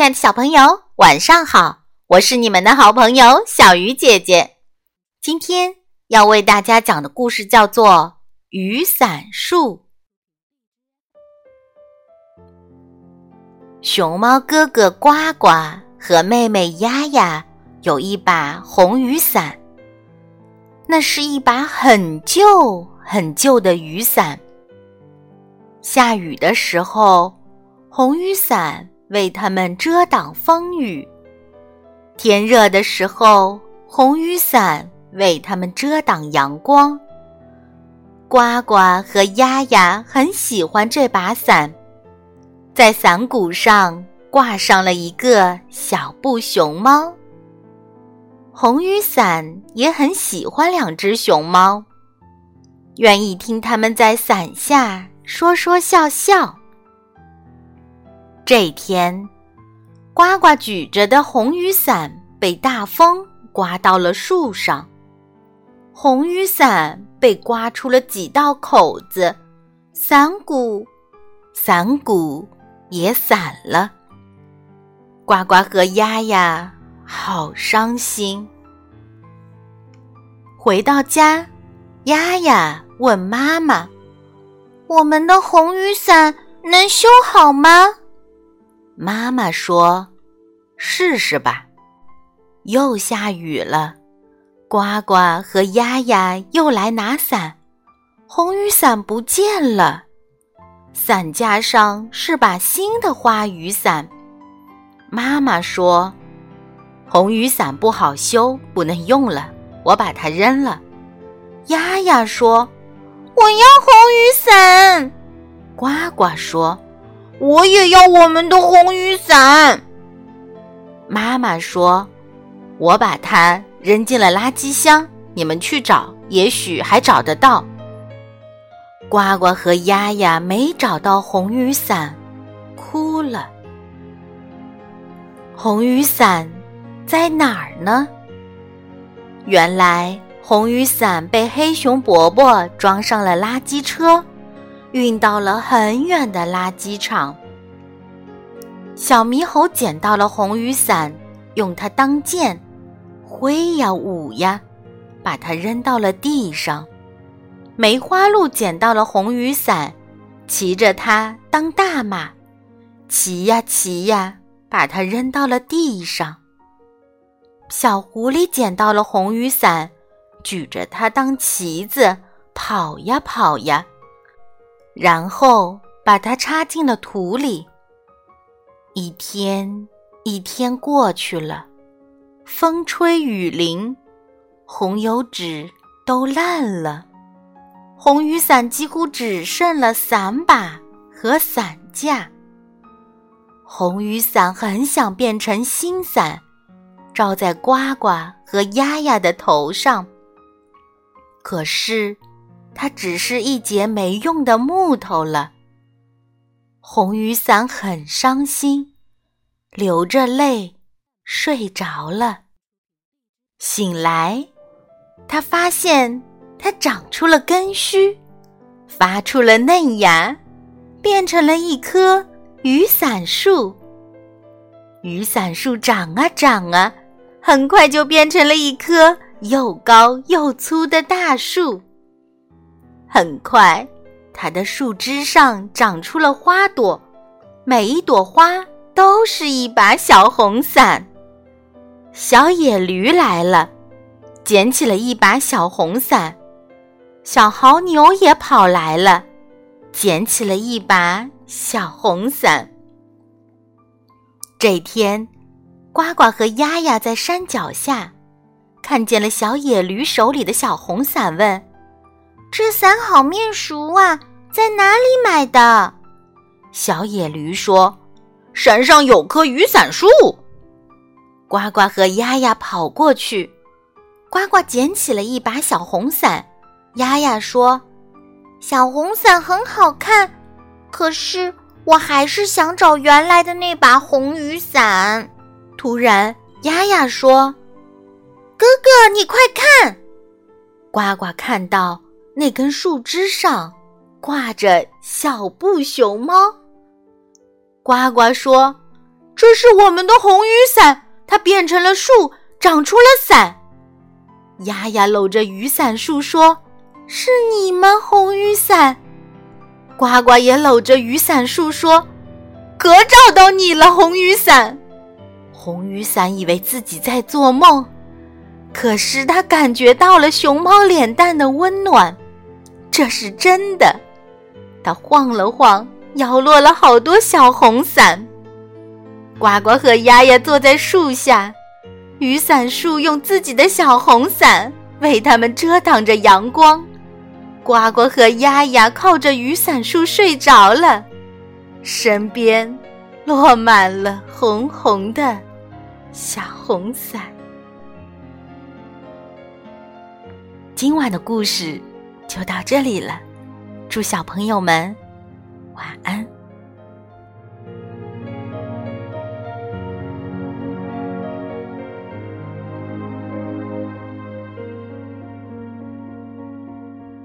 亲爱的小朋友，晚上好！我是你们的好朋友小鱼姐姐。今天要为大家讲的故事叫做《雨伞树》。熊猫哥哥呱呱和妹妹丫丫有一把红雨伞，那是一把很旧很旧的雨伞。下雨的时候，红雨伞。为他们遮挡风雨，天热的时候，红雨伞为他们遮挡阳光。呱呱和丫丫很喜欢这把伞，在伞骨上挂上了一个小布熊猫。红雨伞也很喜欢两只熊猫，愿意听他们在伞下说说笑笑。这天，呱呱举着的红雨伞被大风刮到了树上，红雨伞被刮出了几道口子，伞骨，伞骨也散了。呱呱和丫丫好伤心。回到家，丫丫问妈妈：“我们的红雨伞能修好吗？”妈妈说：“试试吧。”又下雨了，呱呱和丫丫又来拿伞，红雨伞不见了。伞架上是把新的花雨伞。妈妈说：“红雨伞不好修，不能用了，我把它扔了。”丫丫说：“我要红雨伞。”呱呱说。我也要我们的红雨伞。妈妈说：“我把它扔进了垃圾箱，你们去找，也许还找得到。”呱呱和丫丫没找到红雨伞，哭了。红雨伞在哪儿呢？原来红雨伞被黑熊伯伯装上了垃圾车。运到了很远的垃圾场。小猕猴捡到了红雨伞，用它当剑，挥呀舞呀，把它扔到了地上。梅花鹿捡到了红雨伞，骑着它当大马，骑呀骑呀，把它扔到了地上。小狐狸捡到了红雨伞，举着它当旗子，跑呀跑呀。然后把它插进了土里。一天一天过去了，风吹雨淋，红油纸都烂了，红雨伞几乎只剩了伞把和伞架。红雨伞很想变成新伞，罩在呱呱和丫丫的头上，可是。它只是一节没用的木头了。红雨伞很伤心，流着泪睡着了。醒来，他发现它长出了根须，发出了嫩芽，变成了一棵雨伞树。雨伞树长啊长啊，很快就变成了一棵又高又粗的大树。很快，它的树枝上长出了花朵，每一朵花都是一把小红伞。小野驴来了，捡起了一把小红伞。小牦牛也跑来了，捡起了一把小红伞。这天，呱呱和丫丫在山脚下，看见了小野驴手里的小红伞，问。这伞好面熟啊，在哪里买的？小野驴说：“山上有棵雨伞树。”呱呱和丫丫跑过去，呱呱捡起了一把小红伞。丫丫说：“小红伞很好看，可是我还是想找原来的那把红雨伞。”突然，丫丫说：“哥哥，你快看！”呱呱看到。那根树枝上挂着小布熊猫。呱呱说：“这是我们的红雨伞，它变成了树，长出了伞。丫丫搂着雨伞树说：“是你吗，红雨伞？”呱呱也搂着雨伞树说：“可找到你了，红雨伞。”红雨伞以为自己在做梦，可是他感觉到了熊猫脸蛋的温暖，这是真的。他晃了晃，摇落了好多小红伞。呱呱和丫丫坐在树下，雨伞树用自己的小红伞为他们遮挡着阳光。呱呱和丫丫靠着雨伞树睡着了，身边落满了红红的小红伞。今晚的故事就到这里了。祝小朋友们晚安。